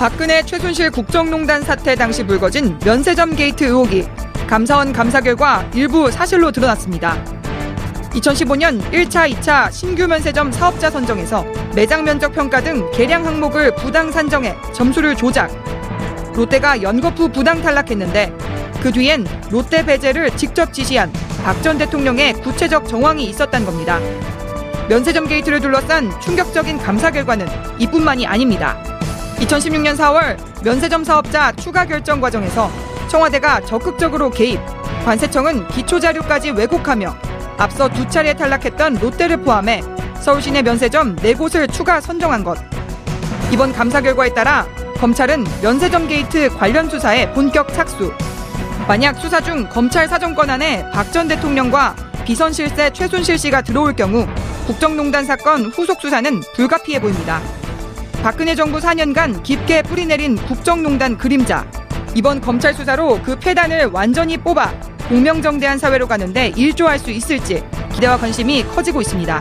박근혜 최순실 국정농단 사태 당시 불거진 면세점 게이트 의혹이 감사원 감사 결과 일부 사실로 드러났습니다. 2015년 1차, 2차 신규 면세점 사업자 선정에서 매장 면적 평가 등 계량 항목을 부당 산정해 점수를 조작. 롯데가 연거푸 부당 탈락했는데 그 뒤엔 롯데 배제를 직접 지시한 박 전 대통령의 구체적 정황이 있었단 겁니다. 면세점 게이트를 둘러싼 충격적인 감사 결과는 이뿐만이 아닙니다. 2016년 4월 면세점 사업자 추가 결정 과정에서 청와대가 적극적으로 개입, 관세청은 기초자료까지 왜곡하며 앞서 두 차례 탈락했던 롯데를 포함해 서울시내 면세점 4곳을 추가 선정한 것. 이번 감사 결과에 따라 검찰은 면세점 게이트 관련 수사에 본격 착수. 만약 수사 중 검찰 사정권 안에 박 전 대통령과 비선 실세 최순실 씨가 들어올 경우 국정농단 사건 후속 수사는 불가피해 보입니다. 박근혜 정부 4년간 깊게 뿌리내린 국정농단 그림자. 이번 검찰 수사로 그 폐단을 완전히 뽑아 공명정대한 사회로 가는데 일조할 수 있을지 기대와 관심이 커지고 있습니다.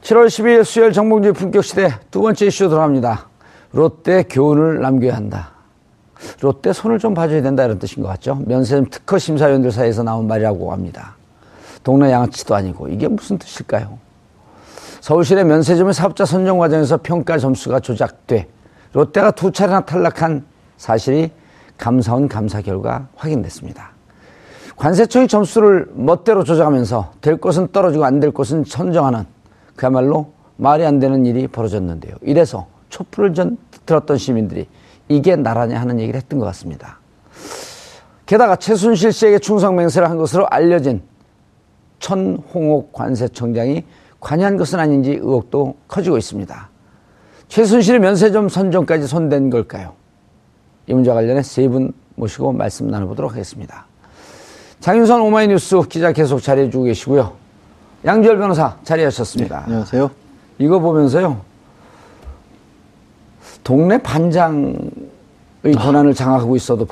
(7월 12일) 수요일 정봉주의 품격 시대 두 번째 이슈 들어갑니다 롯데 교훈을 남겨야 한다 롯데 손을 좀 봐줘야 된다 이런 뜻인 것 같죠 면세점 특허 심사위원들 사이에서 나온 말이라고 합니다 동네 양아치도 아니고 이게 무슨 뜻일까요? 서울시내 면세점의 사업자 선정 과정에서 평가 점수가 조작돼 롯데가 두 차례나 탈락한 사실이 감사원 감사 결과 확인됐습니다. 관세청이 점수를 멋대로 조작하면서 될 것은 떨어지고 안 될 것은 선정하는 그야말로 말이 안 되는 일이 벌어졌는데요. 이래서 촛불을 전 들었던 시민들이 이게 나라냐 하는 얘기를 했던 것 같습니다. 게다가 최순실 씨에게 충성 맹세를 한 것으로 알려진 천홍옥 관세청장이 관여한 것은 아닌지 의혹도 커지고 있습니다. 최순실의 면세점 선정까지 손댄 걸까요? 이 문제와 관련해 세 분 모시고 말씀 나눠보도록 하겠습니다. 장윤선 오마이뉴스 기자 계속 자리해주고 계시고요. 양지열 변호사 자리하셨습니다. 네, 안녕하세요. 이거 보면서요. 동네 반장의 권한을 장악하고 있어도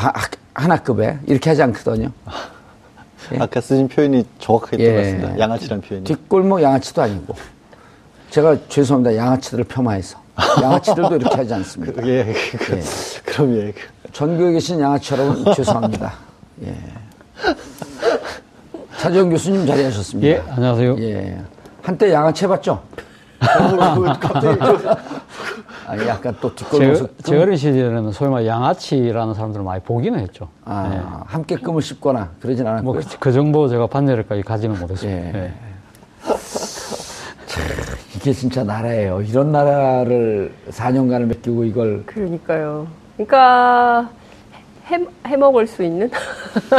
하나급에 이렇게 하지 않거든요. 예. 아까 쓰신 표현이 정확하게 예. 들어갔습니다. 양아치란 표현이. 뒷골목 양아치도 아니고. 제가 죄송합니다. 양아치들을 폄하해서. 양아치들도 이렇게 하지 않습니다. 그, 예, 그, 예. 그럼 예. 전교에 계신 양아치 여러분 죄송합니다. 예. 차지영 교수님 자리하셨습니다. 예, 안녕하세요. 예. 한때 양아치 해봤죠? 갑자기 아니, 약간 또 뒷골목. 제, 제 어린 시절에는 소위 말 양아치라는 사람들을 많이 보기는 했죠. 아, 네. 함께 끔을 씹거나 그러진 않았고요. 뭐, 그, 그 정도 제가 반열까지 가지는 못했습니다. 예. 예. 이게 진짜 나라예요. 이런 나라를 4년간을 맡기고 이걸 그러니까요. 그러니까 해, 해 먹을 수 있는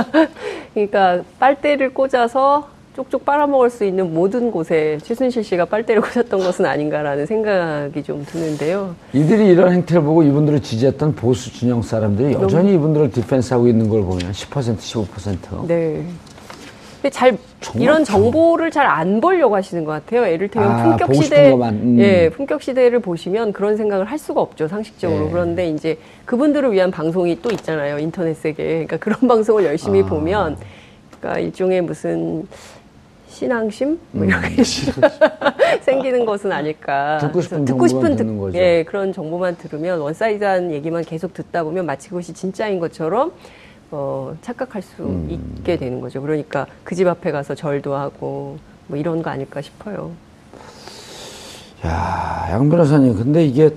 그러니까 빨대를 꽂아서 쪽쪽 빨아먹을 수 있는 모든 곳에 최순실 씨가 빨대를 꽂았던 것은 아닌가라는 생각이 좀 드는데요. 이들이 이런 행태를 보고 이분들을 지지했던 보수 진영 사람들이 여전히 이분들을 디펜스하고 있는 걸 보면 10% 15% 네. 근데 잘 이런 정- 정보를 잘 안 보려고 하시는 것 같아요. 예를 들면 아, 품격 시대, 음. 예, 품격 시대를 보시면 그런 생각을 할 수가 없죠 상식적으로. 예. 그런데 이제 그분들을 위한 방송이 또 있잖아요 인터넷 세계. 그러니까 그런 방송을 열심히 아. 보면, 그러니까 일종의 무슨 신앙심 뭐 이렇게 생기는 것은 아닐까. 듣고 싶은 듣고 싶은 듣는 거죠. 예 그런 정보만 들으면 one-sided한 얘기만 계속 듣다 보면 마치 그것이 진짜인 것처럼 어, 착각할 수 음. 있게 되는 거죠. 그러니까 그 집 앞에 가서 절도 하고 뭐 이런 거 아닐까 싶어요. 야, 양 변호사님, 근데 이게,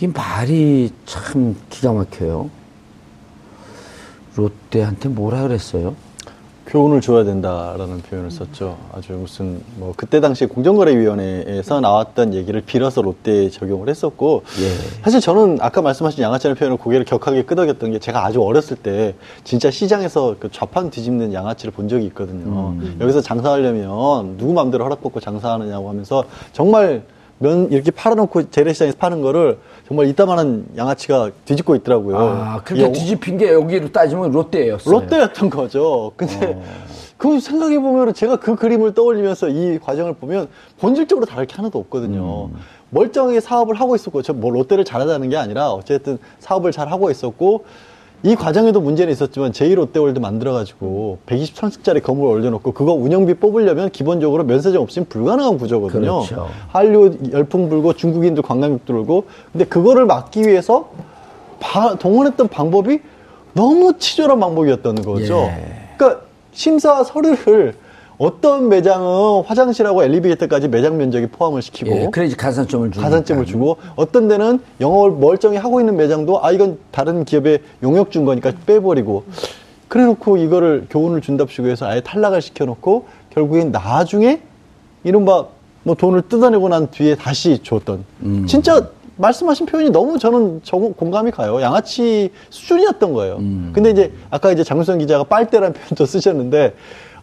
이 말이 참 기가 막혀요. 롯데한테 뭐라 그랬어요? 교훈을 줘야 된다라는 표현을 썼죠. 아주 무슨 뭐 그때 당시 공정거래위원회에서 나왔던 얘기를 빌어서 롯데에 적용을 했었고 예. 사실 저는 아까 말씀하신 양아치라는 표현을 고개를 격하게 끄덕였던 게 제가 아주 어렸을 때 진짜 시장에서 그 좌판 뒤집는 양아치를 본 적이 있거든요. 여기서 장사하려면 누구 마음대로 허락받고 장사하느냐고 하면서 정말 면 이렇게 팔아놓고 재래시장에서 파는 거를 정말 이따만한 양아치가 뒤집고 있더라고요. 아, 그렇게 이 뒤집힌 게 여기로 따지면 롯데였어요. 롯데였던 거죠. 근데 그 생각해 보면 제가 그 그림을 떠올리면서 이 과정을 보면 본질적으로 다를 게 하나도 없거든요. 멀쩡하게 사업을 하고 있었고 저 뭐 롯데를 잘하자는 게 아니라 어쨌든 사업을 잘 하고 있었고 이 과정에도 문제는 있었지만 제2롯데월드 만들어가지고 123층짜리 건물을 올려놓고 그거 운영비 뽑으려면 기본적으로 면세점 없이는 불가능한 구조거든요. 그렇죠. 한류 열풍 불고 중국인들 관광객 들어오고 근데 그거를 막기 위해서 바- 동원했던 방법이 너무 치졸한 방법이었다는 거죠. 예. 그러니까 심사 서류를 어떤 매장은 화장실하고 엘리베이터까지 매장 면적이 포함을 시키고 예, 그래야지 가산점을 주고. 가산점을 주고 어떤 데는 영업을 멀쩡히 하고 있는 매장도 아 이건 다른 기업에 용역 준 거니까 빼버리고 그래놓고 이거를 교훈을 준답시고 해서 아예 탈락을 시켜놓고 결국엔 나중에 이른바 뭐 돈을 뜯어내고 난 뒤에 다시 줬던 진짜 말씀하신 표현이 너무 저는 정- 공감이 가요. 양아치 수준이었던 거예요. 근데 이제 아까 이제 장수선 기자가 빨대라는 표현도 쓰셨는데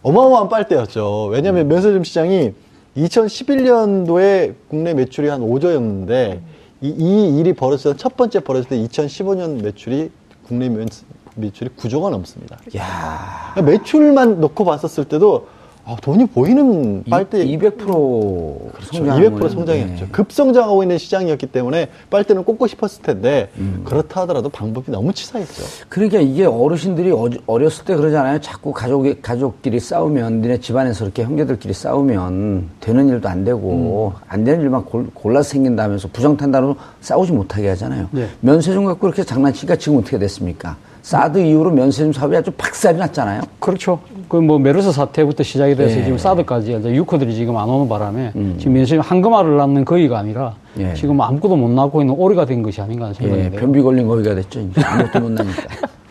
어마어마한 빨대였죠. 왜냐하면 면세점 시장이 2011년도에 국내 매출이 한 5조였는데 이, 이 일이 벌어졌던 첫 번째 벌어졌을 때 2015년 매출이 국내 면, 매출이 9조가 넘습니다. 야 매출만 놓고 봤었을 때도 아, 돈이 보이는 빨대 200% 그렇죠. 성장을. 200% 성장했죠. 예. 급성장하고 있는 시장이었기 때문에 빨대는 꽂고 싶었을 텐데 음. 그렇다 하더라도 방법이 너무 치사했죠. 그러니까 이게 어르신들이 어, 어렸을 때 그러잖아요. 자꾸 가족 가족끼리 싸우면 니네 집안에서 이렇게 형제들끼리 싸우면 되는 일도 안 되고 안 되는 일만 골, 골라서 생긴다면서 부정탄다로 싸우지 못하게 하잖아요. 네. 면세점 갖고 이렇게 장난치니까 지금 어떻게 됐습니까? 사드 이후로 면세점 사업이 아주 박살이 났잖아요. 그렇죠. 그 뭐 메르스 사태부터 시작이 돼서 예. 지금 사드까지 이제 유커들이 지금 안 오는 바람에 지금 면세점 한금알을 낳는 거위가 아니라 예. 지금 아무것도 못 낳고 있는 오리가 된 것이 아닌가 하는 생각이 예, 돼요. 변비 걸린 거기가 됐죠. 이제 아무것도 못 나니까.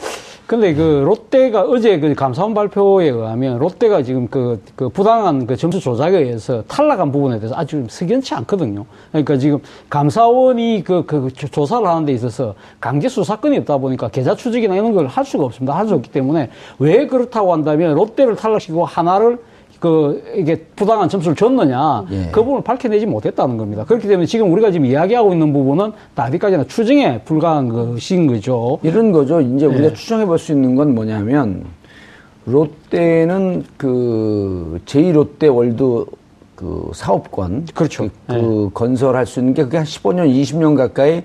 근데 그 롯데가 어제 그 감사원 발표에 의하면 롯데가 지금 그, 그 부당한 그 점수 조작에 의해서 탈락한 부분에 대해서 아주 석연치 않거든요. 그러니까 지금 감사원이 그, 그 조- 조사를 하는 데 있어서 강제 수사권이 없다 보니까 계좌 추적이나 이런 걸 할 수가 없습니다. 할 수 없기 때문에 왜 그렇다고 한다면 롯데를 탈락시키고 하나를 그 이게 부당한 점수를 줬느냐 예. 그 부분을 밝혀내지 못했다는 겁니다. 그렇기 때문에 지금 우리가 지금 이야기하고 있는 부분은 다 어디까지나 추정에 불과한 것인 거죠. 이런 거죠. 이제 우리가 예. 추정해 볼 수 있는 건 뭐냐면 롯데는 그 제2롯데 월드 그 사업권 그렇죠. 그, 그 건설할 수 있는 게 그게 한 15년, 20년 가까이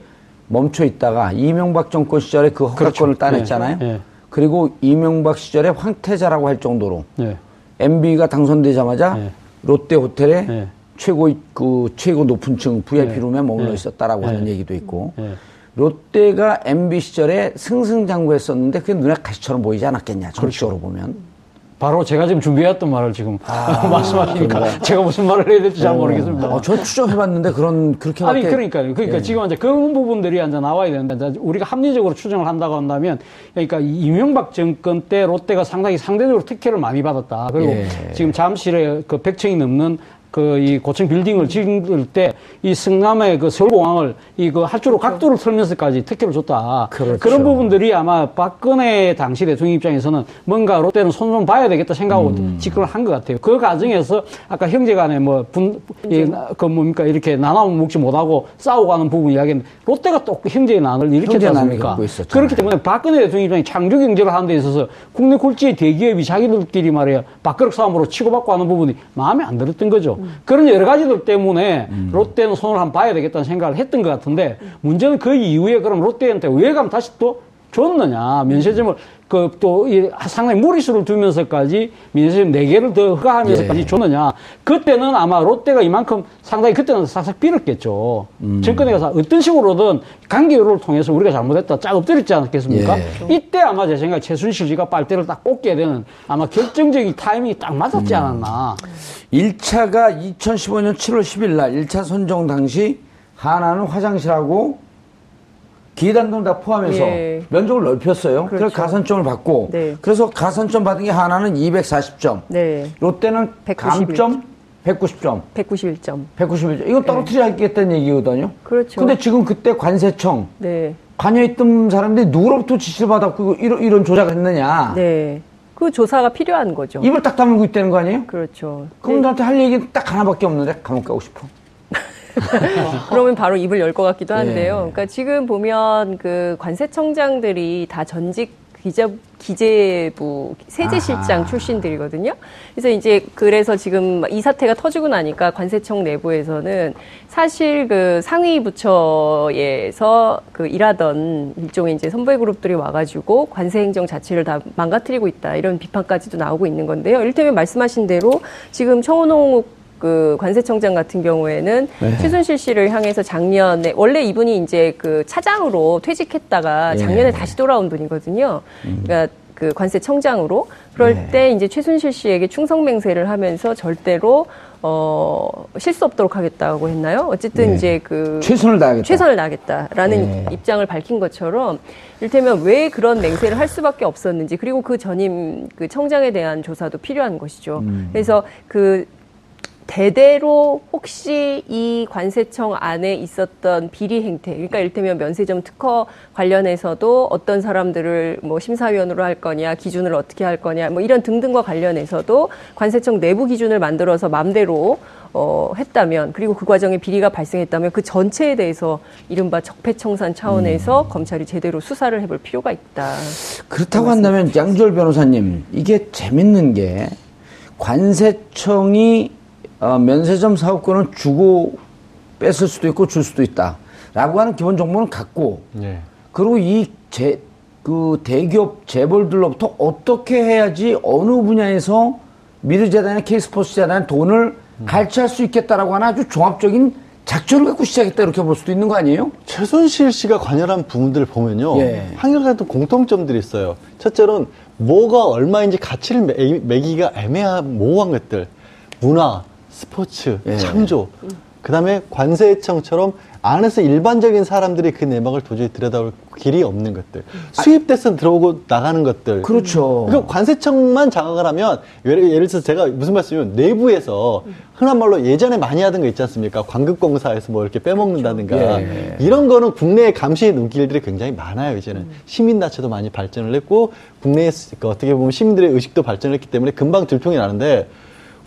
멈춰 있다가 이명박 정권 시절에 그 허가권을 그렇죠. 따냈잖아요. 예, 예. 그리고 이명박 시절에 황태자라고 할 정도로 네. MB가 당선되자마자 예. 롯데 호텔에 예. 최고 그 최고 높은 층 VIP 예. 룸에 머물러 예. 있었다라고 예. 하는 얘기도 있고 예. 롯데가 MB 시절에 승승장구했었는데 그게 눈에 가시처럼 보이지 않았겠냐 정치적으로 그렇죠. 보면 바로 제가 지금 준비해왔던 말을 지금 말씀하시니까 제가 무슨 말을 해야 될지 잘 모르겠습니다. 어, 저 추정해봤는데 그런 그렇게 아니 그러니까요. 그러니까 예. 지금 이제 그런 부분들이 이제 나와야 되는데 이제 우리가 합리적으로 추정을 한다고 한다면 그러니까 이명박 정권 때 롯데가 상당히 상대적으로 특혜를 많이 받았다. 그리고 예. 지금 잠실에 그 100층이 넘는 그 이 고층 빌딩을 지을 때 이 성남의 그 서울공항을 이그 할주로 각도를 틀면서까지 특혜를 줬다. 그렇죠. 런 부분들이 아마 박근혜 당시 대통령 입장에서는 뭔가 롯데는 손 좀 봐야 되겠다 생각하고 음. 집권을 한 것 같아요. 그 과정에서 아까 형제간에 뭐 분, 이, 나- 그 뭡니까 이렇게 나눠 먹지 못하고 싸우고 하는 부분 이야기했는데 롯데가 또 형제의 난을 일으켰지 않습니까? 그렇기 때문에 박근혜 대통령 입장에 창조 경제를 하는 데 있어서 국내 굴지의 대기업이 자기들끼리 말이야 밥그릇 싸움으로 치고받고 하는 부분이 마음에 안 들었던 거죠. 그런 여러 가지들 때문에 음. 롯데는 손을 한번 봐야 되겠다는 생각을 했던 것 같은데 문제는 그 이후에 그럼 롯데한테 왜 그럼 다시 또 줬느냐 면세점을 그또 상당히 무리수를 두면서까지 면세점 4개를 더 허가하면서까지 예. 줬느냐. 그때는 아마 롯데가 이만큼 상당히 그때는 싹싹 빌었겠죠. 음. 정권에 가서 어떤 식으로든 관계를 통해서 우리가 잘못했다 쫙 엎드렸지 않았겠습니까? 예. 이때 아마 제 생각에 최순실 씨가 빨대를 딱 꽂게 되는 아마 결정적인 타이밍이 딱 맞았지 음. 않았나. 1차가 2015년 7월 10일 날 1차 선정 당시 하나는 화장실하고 기단동 다 포함해서 예. 면적을 넓혔어요. 그래서 그렇죠. 가산점을 받고 네. 그래서 가산점 받은 게 하나는 240점. 네. 롯데는 191. 감점 190점. 191점. 191점. 이거 떨어뜨려야겠다는 얘기거든요. 그렇죠. 근데 지금 그때 관세청 네. 관여했던 사람들이 누구로부터 지시를 받았고 이런, 이런 조작을 했느냐. 네. 그 조사가 필요한 거죠. 입을 딱 다물고 있다는 거 아니에요? 그렇죠. 그럼 나한테 할 얘기는 딱 하나밖에 없는데 감옥 가고 싶어. 그러면 바로 입을 열 것 같기도 한데요. 예. 그러니까 지금 보면 그 관세청장들이 다 전직 기자, 기재부 세제실장 아하. 출신들이거든요. 그래서 이제 그래서 지금 이 사태가 터지고 나니까 관세청 내부에서는 사실 그 상위 부처에서 그 일하던 일종의 이제 선배 그룹들이 와가지고 관세 행정 자체를 다 망가뜨리고 있다 이런 비판까지도 나오고 있는 건데요. 이를테면 말씀하신 대로 지금 청원홍 그 관세청장 같은 경우에는 네. 최순실 씨를 향해서 작년에 원래 이분이 이제 그 차장으로 퇴직했다가 예. 작년에 다시 돌아온 분이거든요. 그러니까 그 관세청장으로 그럴 네. 때 이제 최순실 씨에게 충성 맹세를 하면서 절대로 어 실수 없도록 하겠다고 했나요? 어쨌든 네. 이제 그 최선을 다하겠다. 최선을 다하겠다라는 네. 입장을 밝힌 것처럼 이를테면 왜 그런 맹세를 할 수밖에 없었는지 그리고 그 전임 그 청장에 대한 조사도 필요한 것이죠. 음. 그래서 그 대대로 혹시 이 관세청 안에 있었던 비리 행태, 그러니까 이를테면 면세점 특허 관련해서도 어떤 사람들을 뭐 심사위원으로 할 거냐, 기준을 어떻게 할 거냐, 뭐 이런 등등과 관련해서도 관세청 내부 기준을 만들어서 맘대로 어, 했다면, 그리고 그 과정에 비리가 발생했다면 그 전체에 대해서 이른바 적폐청산 차원에서 음. 검찰이 제대로 수사를 해볼 필요가 있다. 그렇다고 한다면 양주열 변호사님 이게 재밌는 게 관세청이 어, 면세점 사업권을 주고 뺏을 수도 있고 줄 수도 있다 라고 하는 기본 정보는 갖고 예. 그리고 이 제, 그 대기업 재벌들로부터 어떻게 해야지 어느 분야에서 미르재단이나 K스포츠재단에 돈을 갈취할 수 있겠다라고 하는 아주 종합적인 작전을 갖고 시작했다 이렇게 볼 수도 있는 거 아니에요? 최순실 씨가 관여한 부분들을 보면요. 예. 한결같은 공통점들이 있어요. 첫째는 뭐가 얼마인지 가치를 매- 매기기가 애매한 모호한 것들. 문화, 스포츠, 예. 창조. 그 다음에 관세청처럼 안에서 일반적인 사람들이 그 내막을 도저히 들여다볼 길이 없는 것들. 수입돼서 들어오고 나가는 것들. 그렇죠. 그러니까 관세청만 장악을 하면 예를, 예를 들어서 제가 무슨 말씀이면 내부에서 흔한 말로 예전에 많이 하던 거 있지 않습니까? 관급공사에서 뭐 이렇게 빼먹는다든가 예. 이런 거는 국내의 감시의 눈길들이 굉장히 많아요 이제는 시민 자체도 많이 발전을 했고 국내에 그 어떻게 보면 시민들의 의식도 발전을 했기 때문에 금방 들통이 나는데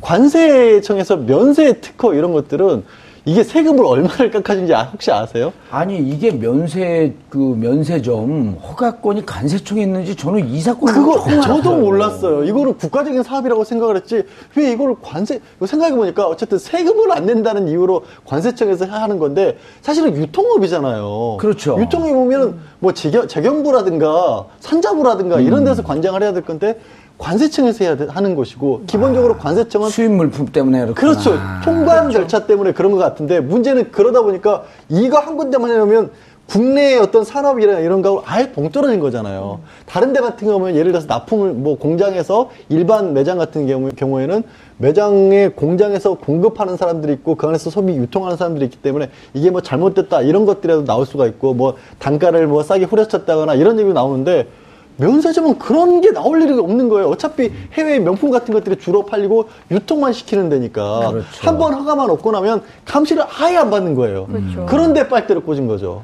관세청에서 면세 특허 이런 것들은 이게 세금을 얼마를 깎아준지 아- 혹시 아세요? 아니 이게 면세 그 면세점 허가권이 관세청에 있는지 저는 이 사건을 그거 저도. 몰랐어요. 이거는 국가적인 사업이라고 생각을 했지 왜 이걸 관세 생각해 보니까 어쨌든 세금을 안 낸다는 이유로 관세청에서 하는 건데 사실은 유통업이잖아요. 그렇죠. 유통업이 보면은 뭐 재경, 재경부라든가 산자부라든가 이런 데서 관장을 해야 될 건데 관세청에서 해야 돼- 하는 것이고 기본적으로 관세청은 수입 물품 때문에 그렇구나. 그렇죠. 통관 절차 때문에 그런 것 같은데 문제는 그러다 보니까 이거 한 군데만 해놓으면 국내의 어떤 산업이나 이런 거하고 아예 봉떨어진 거잖아요. 다른 데 같은 경우는 예를 들어서 납품을 뭐 공장에서 일반 매장 같은 경우, 경우에는 매장에 공장에서 공급하는 사람들이 있고 그 안에서 소비 유통하는 사람들이 있기 때문에 이게 뭐 잘못됐다 이런 것들이라도 나올 수가 있고 뭐 단가를 뭐 싸게 후려쳤다거나 이런 얘기가 나오는데 면세점은 그런 게 나올 일이 없는 거예요. 어차피 해외 명품 같은 것들이 주로 팔리고 유통만 시키는 데니까 그렇죠. 한번 허가만 얻고 나면 감시를 아예 안 받는 거예요. 그렇죠. 그런데 빨대를 꽂은 거죠.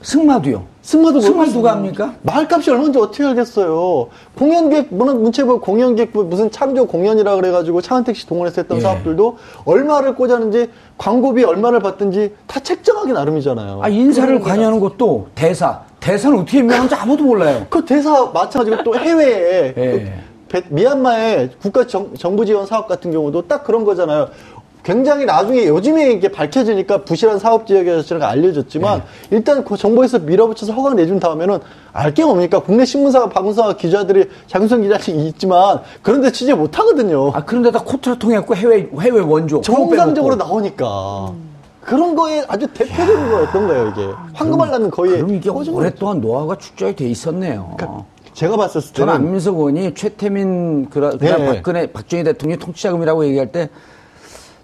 승마도요. 승마도 승마 모르겠어요. 누가 합니까? 말값이 얼마인지 어떻게 알겠어요. 공연객, 문화- 문체부 공연객부 무슨 창조 공연이라 그래가지고 차은택 씨 동원해서 했던 예. 사업들도 얼마를 꽂았는지 광고비 얼마를 받든지 다 책정하기 나름이잖아요. 아 인사를 관여하는 것도 대사. 대사는 어떻게 임명하는지 아무도 몰라요. 그 대사 마찬가지고 또 해외에 예. 그 베- 미얀마의 국가 정, 부 지원 사업 같은 경우도 딱 그런 거잖아요. 굉장히 나중에 요즘에 이게 밝혀지니까 부실한 사업 지역이었지가 알려졌지만 네. 일단 그 정보에서 밀어붙여서 허가를 내준 다음에는 알 게 뭡니까? 국내 신문사, 방송사 기자들이 장윤성 기자들이 있지만 그런데 취재 못 하거든요. 아 그런데 다 코트를 통했고 해외 해외 원조 정상적으로. 나오니까 그런 거에 아주 대표적인 거였던 거예요 이게 황금알라는 거의 그럼 이게 오랫동안 노하우가 축적이 돼 있었네요. 그러니까 제가 봤었을 저는 때는 안민석 의원이 최태민 그라, 그날 네. 박근혜 박정희 대통령 통치자금이라고 얘기할 때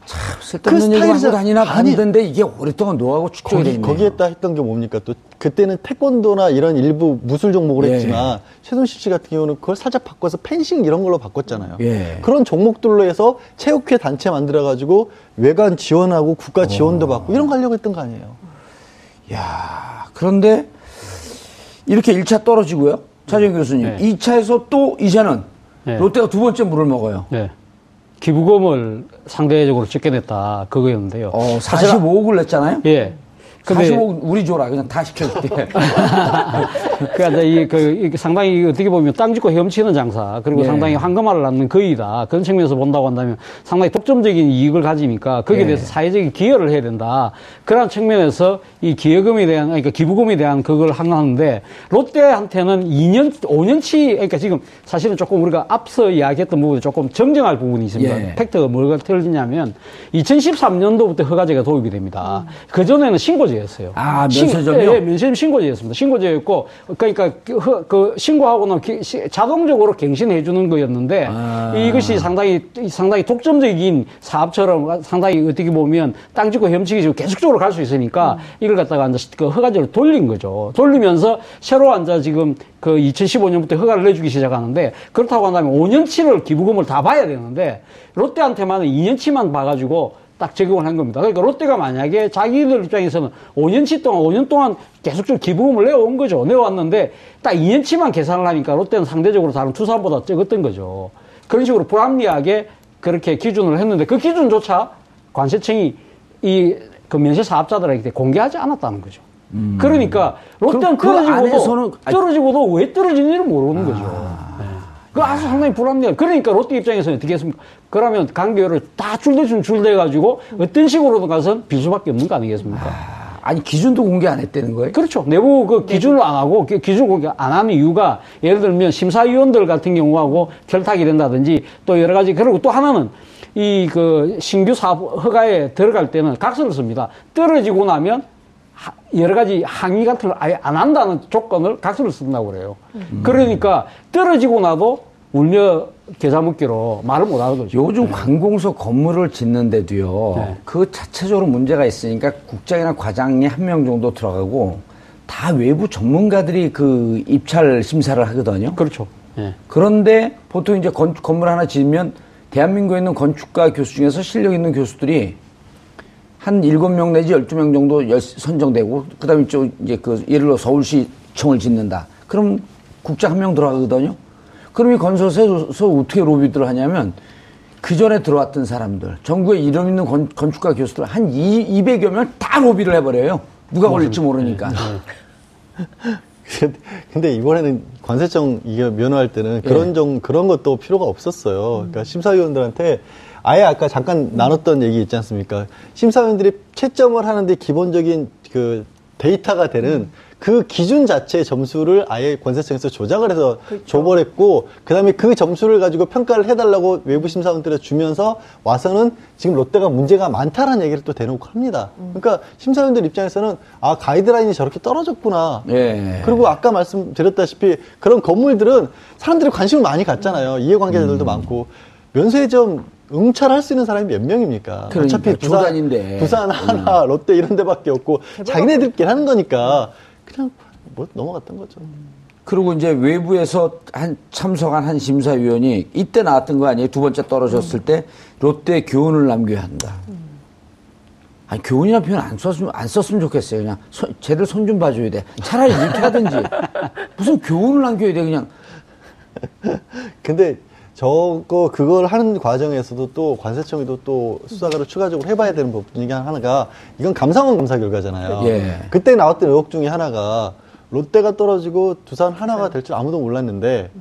참 쓸데없는 그 얘기만 하고 다니나 아니, 봤는데 이게 오랫동안 노하우가 축적이 돼 거기. 거기에다 했던 게 뭡니까 또 그때는 태권도나 이런 일부 무술 종목을 예. 했지만 최순실 씨 같은 경우는 그걸 살짝 바꿔서 펜싱 이런 걸로 바꿨잖아요. 예. 그런 종목들로 해서 체육회 단체 만들어 가지고 외관 지원하고 국가 지원도 받고 이런 거 하려고 했던 거 아니에요. 야 그런데 이렇게 1차 떨어지고요. 차정 교수님. 네. 2차에서 또 이제는 네. 롯데가 두 번째 물을 먹어요. 네. 기부금을 상대적으로 적게 냈다 그거였는데요. 어, 사실 45억을 냈잖아요. 예. 근데 45억 우리 줘라. 그냥 다 시켜줄게. 그러니까 이, 그, 이 상당히 어떻게 보면 땅 짓고 헤엄치는 장사 그리고 예. 상당히 황금알을 낳는 거이다 그런 측면에서 본다고 한다면 상당히 독점적인 이익을 가지니까 거기에 예. 대해서 사회적인 기여를 해야 된다 그런 측면에서 이 기여금에 대한 그러니까 기부금에 대한 그걸 하는데 롯데한테는 2년 5년치 그러니까 지금 사실은 조금 우리가 앞서 이야기했던 부분에 조금 정정할 부분이 있습니다 예. 팩트가 뭐가 틀리냐면 2013년도부터 허가제가 도입이 됩니다 그 전에는 신고 제였어요 아, 신- 면세점이요? 예, 면세점 신고제였습니다. 신고제였고, 그러니까 그, 허- 그 신고하고는 기- 시- 자동적으로 갱신해 주는 거였는데 아. 이것이 상당히 상당히 독점적인 사업처럼 상당히 어떻게 보면 땅 짓고 헤엄치기 지금 계속적으로 갈 수 있으니까 이걸 갖다가 이제 그 허가제를 돌린 거죠. 돌리면서 새로 앉아 지금 그 2015년부터 허가를 내주기 시작하는데 그렇다고 한다면 5년치를 기부금을 다 봐야 되는데 롯데한테만은 2년치만 봐가지고 딱 적용을 한 겁니다. 그러니까 롯데가 만약에 자기들 입장에서는 5년치 동안, 5년 동안 계속적으로 기부금을 내어온 거죠. 내어왔는데 딱 2년치만 계산을 하니까 롯데는 상대적으로 다른 투사보다 적었던 거죠. 그런 식으로 불합리하게 그렇게 기준을 했는데 그 기준조차 관세청이 이 그 면세 사업자들에게 공개하지 않았다는 거죠. 그러니까 롯데는 그- 그 떨어지고도 안에서는- 떨어지고도 왜 떨어지는지를 모르는 거죠. 네. 그 아주 상당히 불합리해. 그러니까 롯데 입장에서는 어떻게 했습니까? 그러면 간격을 다 줄대준 줄대가지고 어떤 식으로든 가서 빌 수밖에 없는 거 아니겠습니까? 아 니 기준도 공개 안 했다는 거예요? 그렇죠. 내부 그 기준을 안 하고 기- 기준 공개 안 하는 이유가 예를 들면 심사위원들 같은 경우하고 결탁이 된다든지 또 여러 가지 그리고 또 하나는 이 그 신규 사업 허가에 들어갈 때는 각서를 씁니다. 떨어지고 나면 하- 여러 가지 항의 같은 걸 아예 안 한다는 조건을 각서를 쓴다고 그래요. 그러니까 떨어지고 나도 울며 계좌 묻기로 말을 못 거죠. 요즘 관공서 건물을 짓는데도요. 네. 그 자체적으로 문제가 있으니까 국장이나 과장이 한 명 정도 들어가고 다 외부 전문가들이 그 입찰 심사를 하거든요. 그렇죠. 예. 그런데 보통 이제 건, 건물 하나 지으면 대한민국에 있는 건축가 교수 중에서 실력 있는 교수들이 한 일곱 명 내지 열두 명 정도 열- 선정되고 그다음에 저 이제 그 예를 들어 서울시 청을 짓는다. 그럼 국장 한 명 들어가거든요. 그럼 이 건설사에서 어떻게 로비를 하냐면 그 전에 들어왔던 사람들, 전국에 이름 있는 건, 건축가 교수들 한 이, 200여 명 다 로비를 해버려요. 누가 걸릴지 모르니까. 근데 이번에는 관세청 이게 면허할 때는 예. 그런 정 그런 것도 필요가 없었어요. 그러니까 심사위원들한테 아예 아까 잠깐 나눴던 얘기 있지 않습니까? 심사위원들이 채점을 하는데 기본적인 그 데이터가 되는 그 기준 자체의 점수를 아예 관세청에서 조작을 해서 줘버렸고 그다음에 그 점수를 가지고 평가를 해달라고 외부 심사위원들에 주면서 와서는 지금 롯데가 문제가 많다라는 얘기를 또 대놓고 합니다. 그러니까 심사위원들 입장에서는 아 가이드라인이 저렇게 떨어졌구나. 예. 그리고 아까 말씀드렸다시피 그런 건물들은 사람들이 관심을 많이 갖잖아요. 이해관계자들도 음. 많고 면세점 응찰할 수 있는 사람이 몇 명입니까? 그러니까, 어차피 부산, 조단인데. 음. 부산 하나, 롯데 이런 데밖에 없고 자기네들끼리 하는 거니까 그냥 뭐 넘어갔던 거죠. 그리고 이제 외부에서 한 참석한 한 심사위원이 이때 나왔던 거 아니에요? 두 번째 떨어졌을 때 롯데 교훈을 남겨야 한다. 아니 교훈이라는 표현 안 썼으면 안 썼으면 좋겠어요. 그냥 손- 제대로 손 좀 봐줘야 돼. 차라리 이렇게 하든지 무슨 교훈을 남겨야 돼 그냥. 근데 저거 그걸 하는 과정에서도 또 관세청에도 또 수사를 추가적으로 해봐야 되는 부분 중에 하나가 이건 감사원 검사 결과잖아요. 예. 그때 나왔던 의혹 중에 하나가 롯데가 떨어지고 두산 하나가 될 줄 아무도 몰랐는데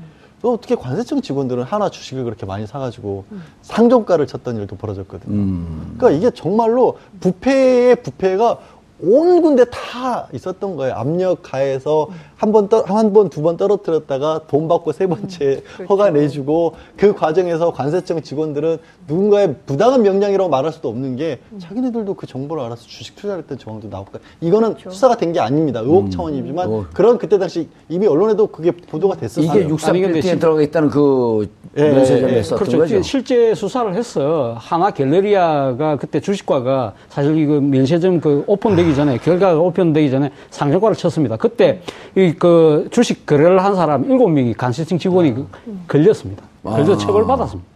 또 어떻게 관세청 직원들은 하나 주식을 그렇게 많이 사가지고 상종가를 쳤던 일도 벌어졌거든요. 음. 그러니까 이게 정말로 부패의 부패가 온 군데 다 있었던 거예요. 압력 가해서 한 번, 떠, 한 번, 두 번 떨어뜨렸다가 돈 받고 세 번째 그렇죠. 허가 내주고 그 과정에서 관세청 직원들은 누군가의 부당한 명령이라고 말할 수도 없는 게 자기네들도 그 정보를 알아서 주식 투자를 했던 정황도 나오고 이거는 그렇죠. 수사가 된 게 아닙니다. 의혹 차원이지만 어. 그런 그때 당시 이미 언론에도 그게 보도가 됐었어요. 이게 아니, 근데 63빌딩에 실- 들어가 있다는 그 예, 면세점에 예, 예. 그렇죠. 거죠. 실제 수사를 했어. 하나 갤러리아가 그때 주식과가 사실 이거 면세점 그 오픈되기 전에 결과가 오픈되기 전에 상종가를 쳤습니다. 그때 이그 주식 거래를 한 사람 일곱 명이 간세청 직원이 그 걸렸습니다. 걸려 아. 처벌 받았습니다.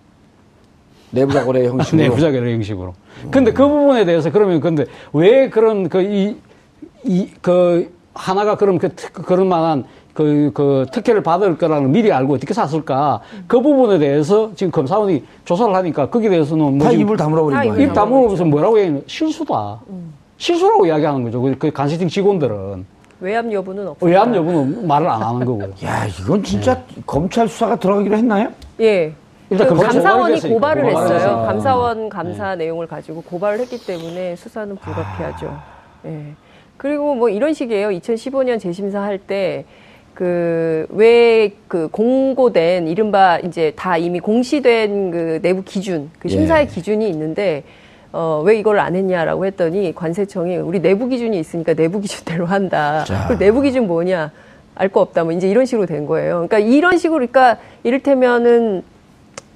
내부자 거래 형식으로. 내부자 거래 형식으로. 근데 그 부분에 대해서 그러면 근데 왜 그런 그 이 이 그 하나가 그럼 그 특- 그런 만한 그, 그 특혜를 받을 거라는 미리 알고 어떻게 샀을까? 그 부분에 대해서 지금 검사원이 조사를 하니까 거기에 대해서는 뭐다 입을 다물어버린 다 거예요. 입 다물어서 뭐라고 얘기하면 실수다. 실수라고 이야기하는 거죠. 그- 그 간세청 직원들은. 외압 여부는 없다. 외압 여부는 말을 안 하는 거고요. 야, 이건 진짜 검찰 수사가 들어가기로 했나요? 예. 일단 그 검찰 감사원이 고발을 했어요. 했어요. 감사원 감사 내용을 가지고 고발을 했기 때문에 수사는 불가피하죠. 예. 그리고 뭐 이런 식이에요. 2015년 재심사 할 때 그 왜 그 공고된 이른바 이제 다 이미 공시된 그 내부 기준, 그 심사의 예. 기준이 있는데 어, 왜 이걸 안 했냐라고 했더니 관세청이 우리 내부 기준이 있으니까 내부 기준대로 한다. 자. 그 내부 기준 뭐냐? 알 거 없다. 뭐 이제 이런 식으로 된 거예요. 그러니까 이런 식으로 그러니까 이를테면은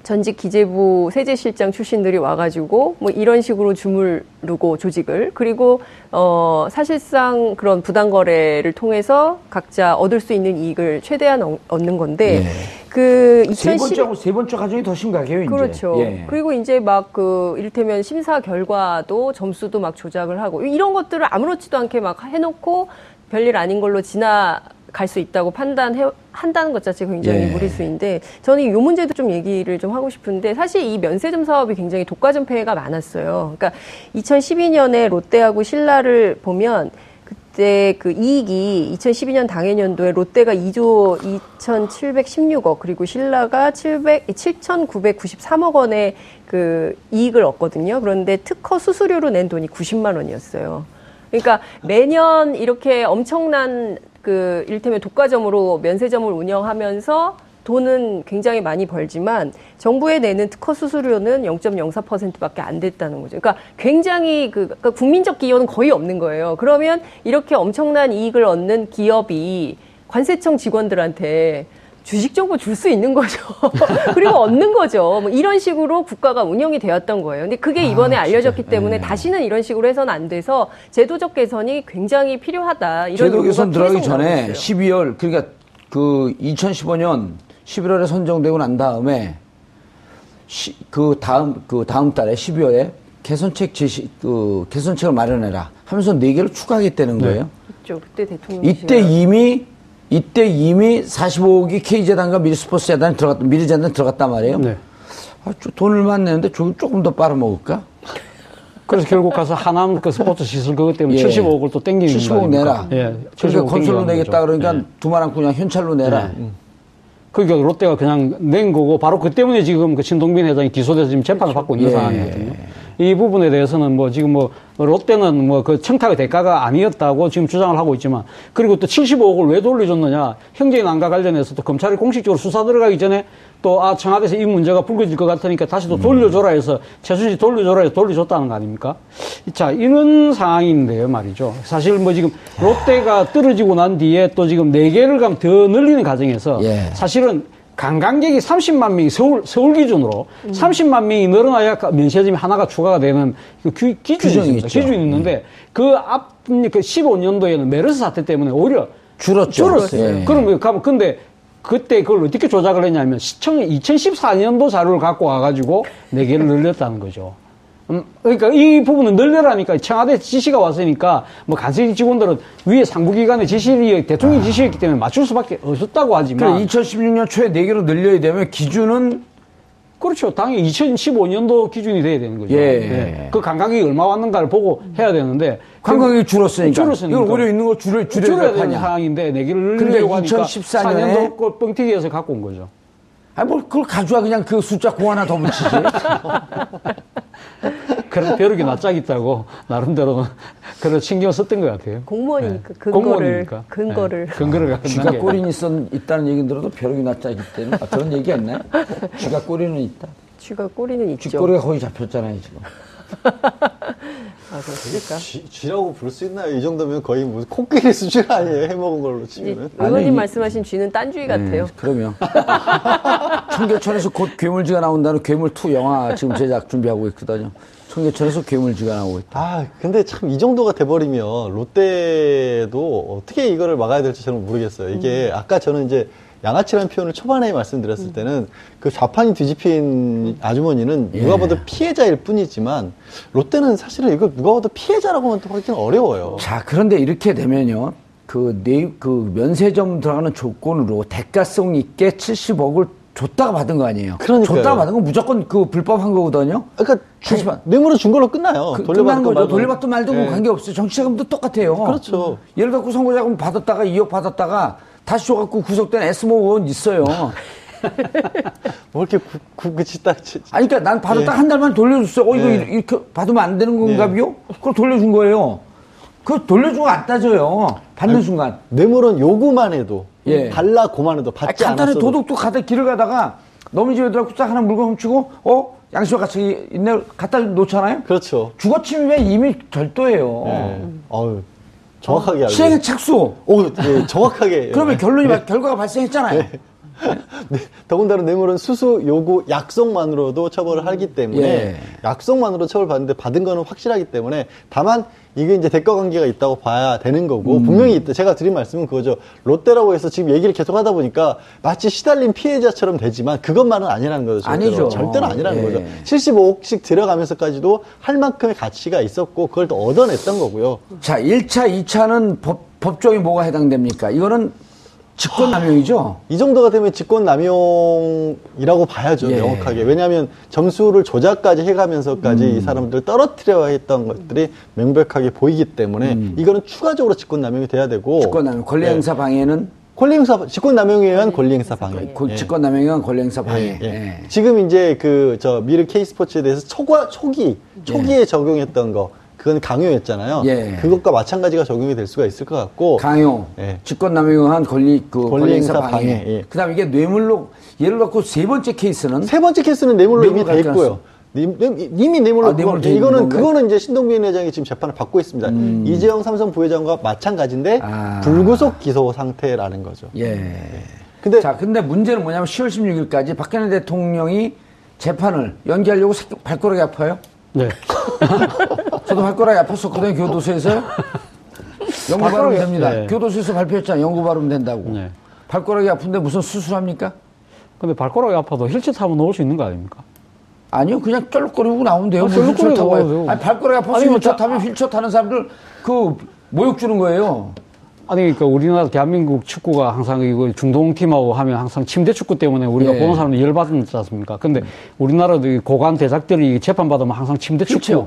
전직 기재부 세제실장 출신들이 와가지고 뭐 이런 식으로 주물르고 조직을 그리고 어 사실상 그런 부당 거래를 통해서 각자 얻을 수 있는 이익을 최대한 얻- 얻는 건데 예. 그세 2012년 번째하고 세 번째 과정이 더 심각해요, 이제. 그렇죠. 예. 그리고 이제 막 그 이를테면 심사 결과도 점수도 막 조작을 하고 이런 것들을 아무렇지도 않게 막 해놓고 별일 아닌 걸로 지나 갈 수 있다고 판단해 한다는 것 자체가 굉장히 예. 무리수인데 저는 이 문제도 좀 얘기를 좀 하고 싶은데 사실 이 면세점 사업이 굉장히 독과점 폐해가 많았어요. 그러니까 2012년에 롯데하고 신라를 보면 그때 그 이익이 2012년 당해년도에 롯데가 2조 2,716억 그리고 신라가 700 7,993억 원의 그 이익을 얻거든요. 그런데 특허 수수료로 낸 돈이 90만 원이었어요. 그러니까 매년 이렇게 엄청난 그 이를테면 독과점으로 면세점을 운영하면서 돈은 굉장히 많이 벌지만 정부에 내는 특허 수수료는 0.04%밖에 안 됐다는 거죠. 그러니까 굉장히 그 그러니까 국민적 기여는 거의 없는 거예요. 그러면 이렇게 엄청난 이익을 얻는 기업이 관세청 직원들한테 주식 정보 줄 수 있는 거죠. 그리고 얻는 거죠. 뭐 이런 식으로 국가가 운영이 되었던 거예요. 근데 그게 이번에 알려졌기 때문에 다시는 이런 식으로 해서는 안 돼서 제도적 개선이 굉장히 필요하다. 이런 제도 개선 들어가기 전에 있어요. 12월 그러니까 그 2015년 11월에 선정되고 난 다음에 시- 그 다음 그 다음 달에 12월에 개선책 제시 그 개선책을 마련해라 하면서 네 개를 추가하겠다는 거예요. 있죠. 그때 대통령 이때 이미 이때 이미 45억이 K재단과 미르스포츠 재단에 들어갔 미르재단에 들어갔단 말이에요. 네. 아, 저 돈을 만내는데 저기 조금 더 빨아먹을까? 그래서 결국 가서 하남 그 스포츠 시설 그것 때문에 예. 75억을 또 땡기는 75억 거 아닙니까? 내라. 예. 그러니까 75억 건설로 내겠다 거죠. 그러니까 예. 두말안 그냥 현찰로 내라. 네. 그러니까 롯데가 그냥 낸 거고 바로 그 때문에 지금 그 신동빈 회장이 기소돼서 지금 재판을 받고 있는 예. 상황이거든요. 이 부분에 대해서는 뭐 지금 뭐 롯데는 뭐 그 청탁의 대가가 아니었다고 지금 주장을 하고 있지만 그리고 또 75억을 왜 돌려줬느냐 형제난과 관련해서 또 검찰이 공식적으로 수사 들어가기 전에 또 아 청와대에서 이 문제가 불거질 것 같으니까 다시 또 돌려줘라 해서 최순실 돌려줘라 해서 돌려줬다는 거 아닙니까? 자 이런 상황인데요 말이죠. 사실 뭐 지금 롯데가 떨어지고 난 뒤에 또 지금 네 개를 가면 더 늘리는 과정에서 예. 사실은 관광객이 30만 명이 서울, 서울 기준으로 30만 명이 늘어나야 면세점이 하나가 추가가 되는 그 규, 기준이 있습니다. 기준이 있는데 그 앞, 그 15년도에는 메르스 사태 때문에 오히려 줄었죠. 줄었어요. 예. 그럼 가면 근데 그때 그걸 어떻게 조작을 했냐면 시청 2014년도 자료를 갖고 와가지고 네 개를 늘렸다는 거죠. 음, 그러니까 이 부분은 늘려라니까 청와대 지시가 왔으니까 뭐 간세 직원들은 위에 상부기관의 지시이 대통령 지시였기 때문에 맞출 수밖에 없었다고 하지만 그러니까 2016년 초에 4개로 늘려야 되면 기준은 그렇죠. 당연히 2015년도 기준이 돼야 되는 거죠. 예. 그 관광객이 얼마 왔는가를 보고 해야 되는데 관광객이 줄었으니까. 줄었으니까. 이걸 오히려 있는 거 줄여, 줄여야 줄여야 되는 하냐. 상황인데 내기를 근데 늘리려고 하니까 2014 년에 4년도 꼴 뻥튀기해서 갖고 온 거죠. 아니, 뭘 그걸 가져와 그냥 그 숫자 공 하나 더 붙이지. 그런 벼룩이 낯짝 있다고 나름대로 그런 신경 썼던 것 같아요. 공무원이니까 네. 근거를 공무원이니까. 근거를 네. 근거를 갖고 쥐가 있는 게 꼬리는 있었, 있다는 얘기 들어도 벼룩이 낯짝이 때문에 아, 그런 얘기 했나요? 쥐가 꼬리는 있다. 쥐가 꼬리는 있죠. 쥐꼬리가 거의 잡혔잖아요, 지금. 아, 그렇습니까? 쥐, 쥐라고 부를 수 있나요? 이 정도면 거의 무슨 코끼리 수준 아니에요? 해먹은 걸로 이 치면은. 의원님 말씀하신 쥐는 딴쥐 같아요. 네, 그러면. 청계천에서 곧 괴물쥐가 나온다는 괴물2 영화 지금 제작 준비하고 있거든요. 청계천에서 괴물쥐가 나오고 있다. 아, 근데 참 이 정도가 돼버리면 롯데도 어떻게 이거를 막아야 될지 저는 모르겠어요. 이게 아까 저는 이제 양아치라는 표현을 초반에 말씀드렸을 때는 그 좌판이 뒤집힌 아주머니는 누가 봐도 피해자일 뿐이지만 롯데는 사실은 이거 누가 봐도 피해자라고는 또 하기는 어려워요. 자, 그런데 이렇게 되면요. 그, 네, 그 면세점 들어가는 조건으로 대가성 있게 70억을 줬다가 받은 거 아니에요. 그러니까요. 줬다가 받은 건 무조건 그 불법한 거거든요. 그러니까 주, 하지만- 뇌물을 준 걸로 끝나요. 그, 어, 돌려받은 거죠. 돌려받든 말든 예. 관계 없어요. 정치자금도 똑같아요. 그렇죠. 예를 들어 선거자금 받았다가 2억 받았다가 다시 줘갖고 구속된 에스모 의원 있어요. 뭐 이렇게 구, 구, 그치 딱. 치- 아니, 그러니까 난 받았다 예. 한 달만 돌려줬어요. 어, 이거 예. 이렇게 받으면 안 되는 건가, 비요? 그걸 돌려준 거예요. 그 돌려준 거 안 따져요. 받는 순간. 뇌물은 요구만 해도 예. 달라 고만 해도 아니, 받지 간단히 않았어도 도둑도 가다 길을 가다가 너무 집에 들어가고 딱 하나 물건 훔치고, 어? 양심과 같이 있네, 갖다 놓잖아요? 그렇죠. 주거 침입에 이미 절도예요. 예. 어유 정확하게 알고. 시행의 착수. 오, 예, 정확하게. 그러면 예. 결론이, 결과가 발생했잖아요. 네, 더군다나 뇌물은 수수 요구 약속만으로도 처벌을 하기 때문에 예. 약속만으로 처벌받는데 받은 거는 확실하기 때문에 다만 이게 이제 대가 관계가 있다고 봐야 되는 거고 음. 분명히 있다. 제가 드린 말씀은 그거죠. 롯데라고 해서 지금 얘기를 계속 하다 보니까 마치 시달린 피해자처럼 되지만 그것만은 아니라는 거죠. 아니죠. 절대로 아니라는 예. 거죠. 75억씩 들어가면서까지도 할 만큼의 가치가 있었고 그걸 또 얻어냈던 거고요. 자, 1차, 2차는 법, 법정이 뭐가 해당됩니까? 이거는 직권남용이죠? 이 정도가 되면 직권남용이라고 봐야죠, 예. 명확하게. 왜냐하면 점수를 조작까지 해가면서까지 음. 이 사람들을 떨어뜨려 했던 것들이 명백하게 보이기 때문에 이거는 추가적으로 직권남용이 돼야 되고. 음. 직권남용. 권리행사 방해는 권리행사, 직권남용에 의한 권리행사 방해. 고- 예. 직권남용에 의한 권리행사 방해. 예. 예. 지금 이제 그, 저, 미르 K스포츠에 대해서 초과, 초기, 초기에 적용했던 거, 그건 강요였잖아요. 예. 그것과 마찬가지가 적용이 될 수가 있을 것 같고. 강요, 예. 직권남용에 의한 권리, 그 권리 행사 권리행사 방해. 방해, 예. 그 다음 에 이게 뇌물로, 예를 갖고 세 번째 케이스는 세 번째 케이스는 뇌물로 뇌물 이미 돼. 있고요. 님- 님- 이미 뇌물로 아, 있는 이거는 건가요? 그거는 이제 신동빈 회장이 지금 재판을 받고 있습니다. 이재용 삼성 부회장과 마찬가지인데 아. 불구속 기소 상태라는 거죠. 예. 근데 자, 근데 문제는 뭐냐면 10월 16일까지 박근혜 대통령이 재판을 연기하려고 새- 발가락이 아파요? 네. 저도 발가락이 아팠었거든요, 교도소에서요. 연구 발음 됩니다. 네. 교도소에서 발표했잖아요. 연구 발음 된다고. 네. 발가락이 아픈데 무슨 수술합니까? 근데 발가락이 아파도 휠체어 타면 놓을 수 있는 거 아닙니까? 아니요, 그냥 쩔룩거리고 나오면 돼요. 아, 쩔룩거리고 타고. 아니, 발가락이 아파서 아니, 뭐 휠체어 자- 타면 휠체어 타는 사람들 그 모욕 주는 거예요. 아니, 그러니까 우리나라 대한민국 축구가 항상 이거 중동 팀하고 하면 항상 침대 축구 때문에 우리가 예. 보는 사람들 열받지 않습니까? 근데 우리나라도 이 고관 대작들이 재판받으면 항상 침대 축구.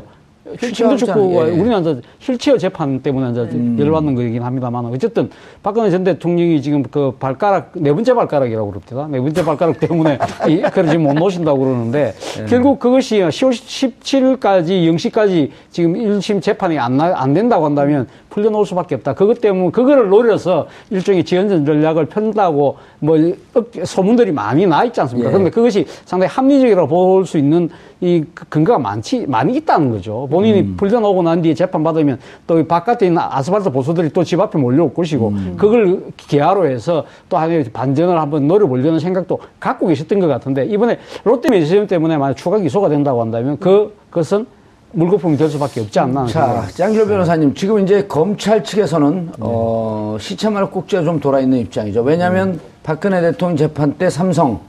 휠체어. 축구가 하잖아요. 예. 우리는 이제 휠체어 재판 때문에 이제 열받는 거이긴 합니다만 어쨌든 박근혜 전 대통령이 지금 그 발가락 네 번째 발가락이라고 그럽니다. 네 번째 발가락 때문에 이- 그걸 지금 못 놓으신다고 그러는데 결국 그것이 10월 17일까지 0시까지 지금 1심 재판이 안, 나, 안 된다고 한다면 풀려나올 수밖에 없다. 그것 때문에 그거를 노려서 일종의 지연전 전략을 편다고 뭐 업- 소문들이 많이 나 있지 않습니까? 예. 그런데 그것이 상당히 합리적이라고 볼 수 있는 이 그- 근거가 많지 많이 있다는 거죠. 본인이 음. 풀려나오고 난 뒤에 재판 받으면 또이 바깥에 있는 아스팔트 보수들이 또 집 앞에 몰려올 것이고 음. 그걸 기화로 해서 또 하나의 반전을 한번 노려보려는 생각도 갖고 계셨던 것 같은데 이번에 롯데 면세점 때문에 만약 추가 기소가 된다고 한다면 그 그것은 물거품이 될 수밖에 없지 않나. 자, 생각이 짱길 변호사님, 지금 이제 검찰 측에서는, 어, 시체말 꼭지가 좀 돌아있는 입장이죠. 왜냐하면 박근혜 대통령 재판 때 삼성,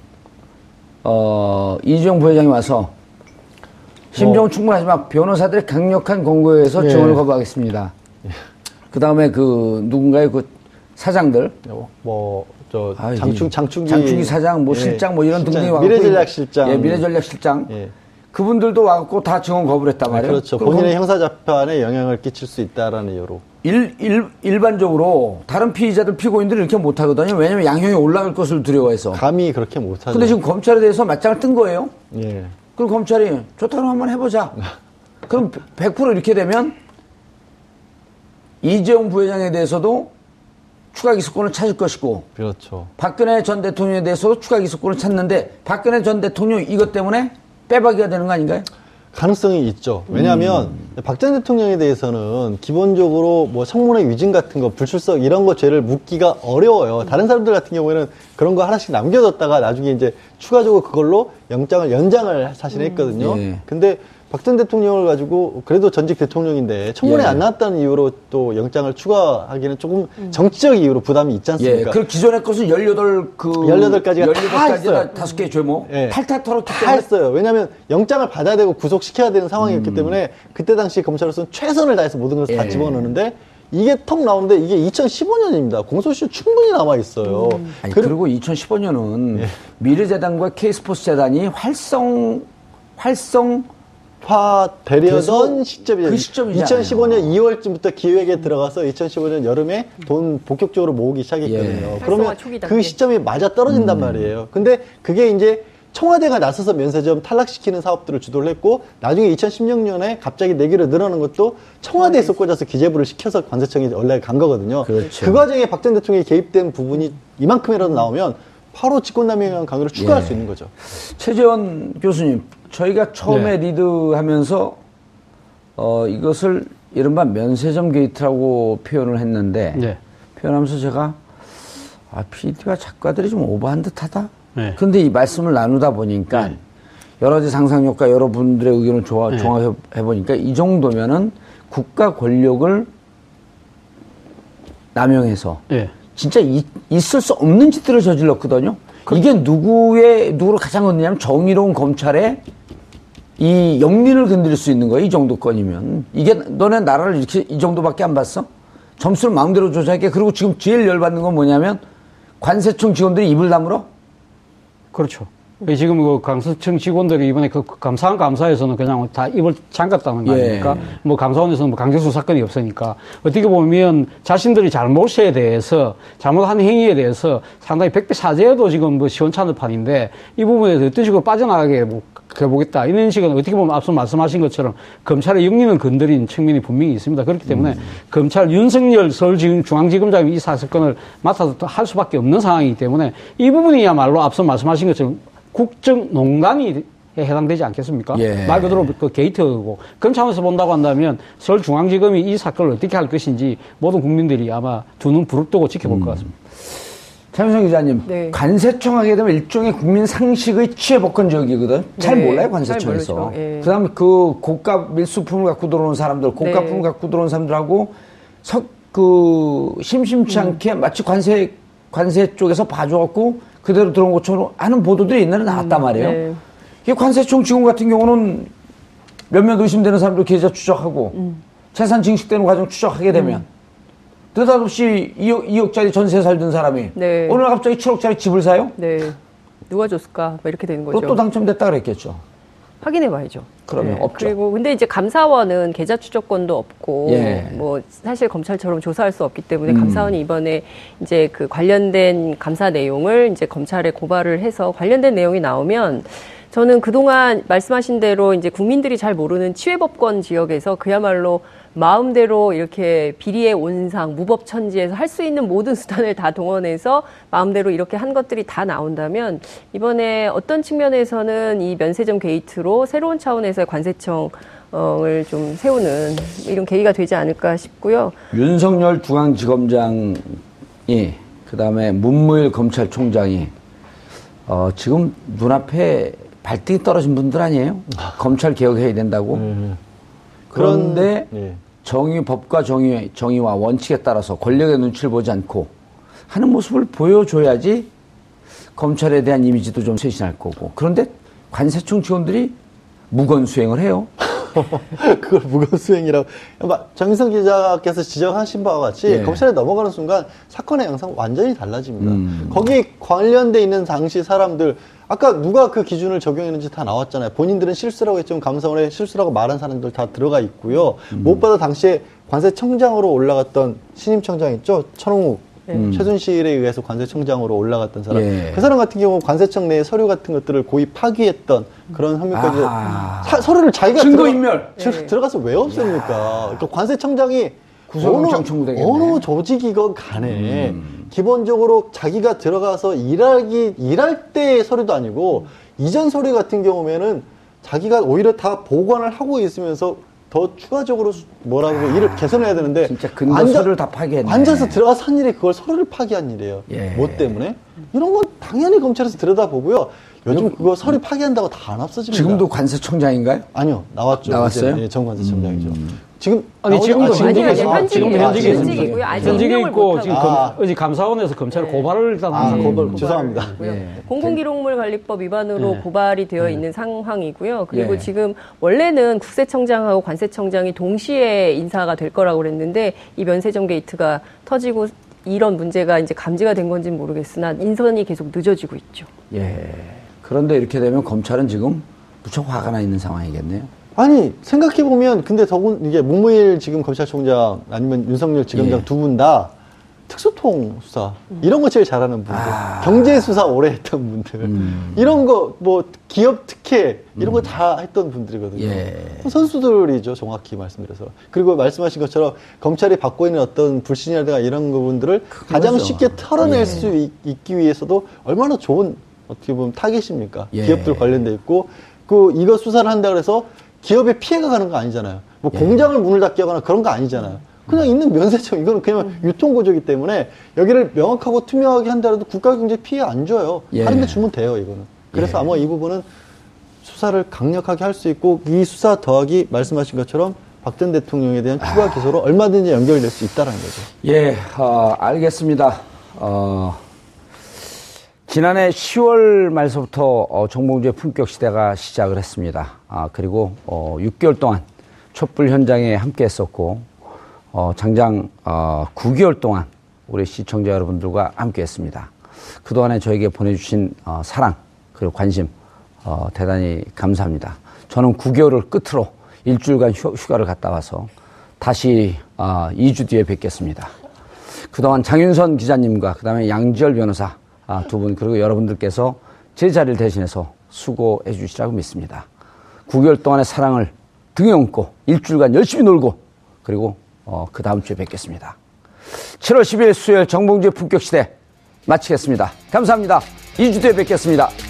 어, 이재용 부회장이 와서 심정은 충분하지만 변호사들의 강력한 권고에 의해서 예. 지원을 거부하겠습니다. 그 다음에 그 누군가의 그 사장들, 뭐, 저, 아, 장충, 이 장충기. 장충기 사장, 뭐 예, 실장, 뭐 이런 등등이 와갖고 미래전략 실장. 예, 미래전략 실장. 예. 그분들도 와갖고 다 증언 거부를 했단 아, 말이에요. 그렇죠. 본인의 형사 재판에 영향을 끼칠 수 있다라는 이유로. 일, 일, 일반적으로 다른 피의자들 피고인들이 이렇게 못 하거든요. 왜냐면 양형이 올라갈 것을 두려워해서. 감히 그렇게 못 하죠. 근데 지금 검찰에 대해서 맞짱을 뜬 거예요. 예. 그럼 검찰이 좋다고 한번 해보자. 그럼 100% 이렇게 되면 이재용 부회장에 대해서도 추가 기소권을 찾을 것이고 그렇죠. 박근혜 전 대통령에 대해서도 추가 기소권을 찾는데 박근혜 전 대통령 이것 때문에 빼박이가 되는 거 아닌가요? 가능성이 있죠. 왜냐하면 음. 박전 대통령에 대해서는 기본적으로 뭐 청문회 위증 같은 거, 불출석 이런 거 죄를 묻기가 어려워요. 다른 사람들 같은 경우에는 그런 거 하나씩 남겨뒀다가 나중에 이제 추가적으로 그걸로 영장을 연장을 사실 했거든요. 예. 근데 박전 대통령을 가지고 그래도 전직 대통령인데 청문회 예. 안 나왔다는 이유로 또 영장을 추가하기는 조금 정치적 이유로 부담이 있지 예. 않습니까? 그 기존의 것은 18, 그. 18 가지가 다 18가지가 있어요. 다섯 개 죄목. 예. 탈탈 털었기 다. 했어요. 왜냐하면 영장을 받아야 되고 구속시켜야 되는 상황이었기 때문에 그때 당시 검찰로서는 최선을 다해서 모든 것을 다 예. 집어넣는데 이게 턱 나오는데 이게 2015년입니다. 공소시효 충분히 남아 있어요. 아니, 그리고 2015년은 예. 미르재단과 K스포츠 재단이 활성, 활성, 화 그래서 되려던 시점이죠. 그 시점이잖아요. 2015년 2월쯤부터 기획에 들어가서 2015년 여름에 돈 본격적으로 모으기 시작했거든요. 예. 그러면 그. 시점이 맞아 떨어진단 말이에요. 근데 그게 이제 청와대가 나서서 면세점 탈락시키는 사업들을 주도를 했고 나중에 2016년에 갑자기 내기로 늘어난 것도 청와대에서 꽂아서 기재부를 시켜서 관세청이 원래 간 거거든요. 그렇죠. 그 과정에 박 전 대통령이 개입된 부분이 이만큼이라도 나오면 바로 직권남용에 강요를 추가할 예. 수 있는 거죠. 최재원 교수님, 저희가 처음에 네. 리드하면서 어, 이것을 이른바 면세점 게이트라고 표현을 했는데 네. 표현하면서 제가 아, PD가 작가들이 좀 오버한 듯하다. 네. 그런데 이 말씀을 나누다 보니까 여러 가지 상상력과 여러분들의 의견을 조화, 네. 종합해 보니까 이 정도면은 국가 권력을 남용해서 예. 진짜 이- 있을 수 없는 짓들을 저질렀거든요. 이게 누구의 누구를 가장 얻느냐면 정의로운 검찰의 이 영린을 건드릴 수 있는 거예요. 이 정도 건이면 이게 너네 나라를 이렇게 이 정도밖에 안 봤어? 점수를 마음대로 조작해. 그리고 지금 제일 열받는 건 뭐냐면 관세청 직원들이 입을 다물어. 그렇죠. 지금 그 강서청 직원들이 이번에 그 감사한 감사에서는 그냥 다 입을 잠갔다는 거 예. 아닙니까? 뭐 감사원에서는 뭐 강제수 사건이 없으니까 어떻게 보면 자신들이 잘못에 대해서 잘못한 행위에 대해서 상당히 백배 사죄도 지금 뭐 시원찮을 판인데 이 부분에서 어떤 식으로 빠져나가게 뭐 해보겠다 이런 식은 어떻게 보면 앞서 말씀하신 것처럼 검찰의 영리는 건드린 측면이 분명히 있습니다. 그렇기 때문에 검찰 윤석열 서울중앙지검장이 이 사건을 맡아서 또할 수밖에 없는 상황이기 때문에 이 부분이야말로 앞서 말씀하신 것처럼 국정 농단이 해당되지 않겠습니까? 예. 말 그대로 그 게이트고 그런 차원에서 본다고 한다면 서울중앙지검이 이 사건을 어떻게 할 것인지 모든 국민들이 아마 두 눈 부릅뜨고 지켜볼 것 같습니다. 최민성 기자님, 네. 관세청 하게 되면 일종의 국민 상식의 취해복권적이거든. 잘 네, 몰라요, 잘 관세청에서. 예. 그 다음에 그 고가 밀수품을 갖고 들어오는 사람들, 고가품을 네. 갖고 들어오는 사람들하고 석, 그, 심심치 음. 않게 마치 관세, 관세 쪽에서 봐줘갖고 그대로 들어온 것처럼 하는 보도들이 옛날에 나왔단 말이에요. 네. 이 관세청 직원 같은 경우는 몇몇 의심되는 사람들 계좌 추적하고 음. 재산 증식되는 과정 추적하게 되면 느닷없이 2억, 2억짜리 전세 살던 사람이 네. 오늘 갑자기 7억짜리 집을 사요? 네. 누가 줬을까? 뭐 이렇게 되는 거죠. 로또 당첨됐다 그랬겠죠. 확인해 봐야죠. 그러면 없죠. 그리고 근데 이제 감사원은 계좌 추적권도 없고 예. 뭐 사실 검찰처럼 조사할 수 없기 때문에 음. 감사원이 이번에 이제 그 관련된 감사 내용을 이제 검찰에 고발을 해서 관련된 내용이 나오면 저는 그동안 말씀하신 대로 이제 국민들이 잘 모르는 치외법권 지역에서 그야말로 마음대로 이렇게 비리의 온상, 무법천지에서 할 수 있는 모든 수단을 다 동원해서 마음대로 이렇게 한 것들이 다 나온다면 이번에 어떤 측면에서는 이 면세점 게이트로 새로운 차원에서의 관세청 을 좀 세우는 이런 계기가 되지 않을까 싶고요. 윤석열 중앙지검장이 그 다음에 문무일 검찰총장이 어, 지금 눈앞에 발등이 떨어진 분들 아니에요? 검찰 개혁해야 된다고. 그런데 예. 정의 법과 정의 정의와 원칙에 따라서 권력의 눈치를 보지 않고 하는 모습을 보여줘야지 검찰에 대한 이미지도 좀 쇄신할 거고. 그런데 관세청 직원들이 무건 수행을 해요. 그걸 무건수행이라고. 정인성 기자께서 지적하신 바와 같이 예. 검찰에 넘어가는 순간 사건의 양상 완전히 달라집니다. 음. 거기 관련돼 있는 당시 사람들 아까 누가 그 기준을 적용했는지 다 나왔잖아요. 본인들은 실수라고 했지만 감사원에 실수라고 말한 사람들 다 들어가 있고요. 음. 무엇보다 당시에 관세청장으로 올라갔던 신임 청장 있죠? 천홍욱. 음. 최순실에 의해서 관세청장으로 올라갔던 사람. 예. 그 사람 같은 경우 관세청 내에 서류 같은 것들을 고의 파기했던 그런 혐의까지 아하. 사- 서류를 자기가 증거인멸. 들어가, 들- 들어가서 왜 없습니까? 그러니까 관세청장이 구속영장 어느, 청구되겠네. 어느 조직이건 간에 음. 기본적으로 자기가 들어가서 일하기 일할 때의 서류도 아니고 이전 서류 같은 경우에는 자기가 오히려 다 보관을 하고 있으면서 더 추가적으로 수- 뭐라고 일을 개선해야 되는데 아, 진짜 근거 서류를 다 파기했네. 앉아서 들어가서 한 일이 그걸 서류를 파기한 일이에요. 예. 뭐 때문에? 이런 건 당연히 검찰에서 들여다보고요. 요즘 그거 서류 파기한다고 다 안 없어집니다. 지금도 관세청장인가요? 아니요 나왔죠. 나왔어요? 예, 정관세청장이죠. 지금 아니? 지금도 아, 현직에 아니요, 있- 현직이에요. 지금도 현직에. 있습니다. 아직 현직에 있고. 지금 아. 검, 어제 감사원에서 검찰 네. 고발을 일단 아, 한 고발 거예요. 죄송합니다. 예. 공공기록물 관리법 위반으로 네. 고발이 되어 있는 상황이고요. 그리고 예. 지금 원래는 국세청장하고 관세청장이 동시에 인사가 될 거라고 그랬는데 이 면세점 게이트가 터지고 이런 문제가 이제 감지가 된 건지는 모르겠으나 인선이 계속 늦어지고 있죠. 예. 그런데 이렇게 되면 검찰은 지금 무척 화가 나 있는 상황이겠네요. 아니 생각해 보면 근데 더군 이게 문무일 지금 검찰총장 아니면 윤석열 지검장 예. 두분 다 특수통 수사 이런 거 제일 잘하는 분들 아. 경제 수사 오래 했던 분들 음. 이런 거 뭐 기업 특혜 이런 거 다 했던 분들이거든요 예. 선수들이죠 정확히 말씀드려서 그리고 말씀하신 것처럼 검찰이 받고 있는 어떤 불신이라든가 이런 부분들을 가장 그거죠. 쉽게 털어낼 예. 수 있, 있기 위해서도 얼마나 좋은 어떻게 보면 타겟입니까 예. 기업들 관련돼 있고 그 이거 수사를 한다 그래서 기업에 피해가 가는 거 아니잖아요. 뭐 예. 공장을 문을 닫게 하거나 그런 거 아니잖아요. 그냥 있는 면세점 이거는 그냥 유통구조이기 때문에 여기를 명확하고 투명하게 한다라도 국가 경제 피해 안 줘요. 예. 다른 데 주면 돼요 이거는. 그래서 예. 아마 이 부분은 수사를 강력하게 할 수 있고 이 수사 더하기 말씀하신 것처럼 박전 대통령에 대한 추가 아. 기소로 얼마든지 연결될 수 있다는 거죠. 예, 어, 알겠습니다. 어, 지난해 10월 말서부터 어, 정봉주의 품격 시대가 시작을 했습니다. 아, 그리고 어, 6개월 동안 촛불 현장에 함께 했었고, 어, 장장 어, 9개월 동안 우리 시청자 여러분들과 함께 했습니다. 그동안에 저에게 보내주신 어, 사랑, 그리고 관심, 어, 대단히 감사합니다. 저는 9개월을 끝으로 일주일간 휴, 휴가를 갔다 와서 다시 어, 2주 뒤에 뵙겠습니다. 그동안 장윤선 기자님과 그다음에 양지열 변호사 아, 두 분 그리고 여러분들께서 제 자리를 대신해서 수고해 주시라고 믿습니다. 9개월 동안의 사랑을 등에 업고 일주일간 열심히 놀고 그리고 어, 그 다음 주에 뵙겠습니다. 7월 10일 수요일 정봉주의 품격시대 마치겠습니다. 감사합니다. 2주 뒤에 뵙겠습니다.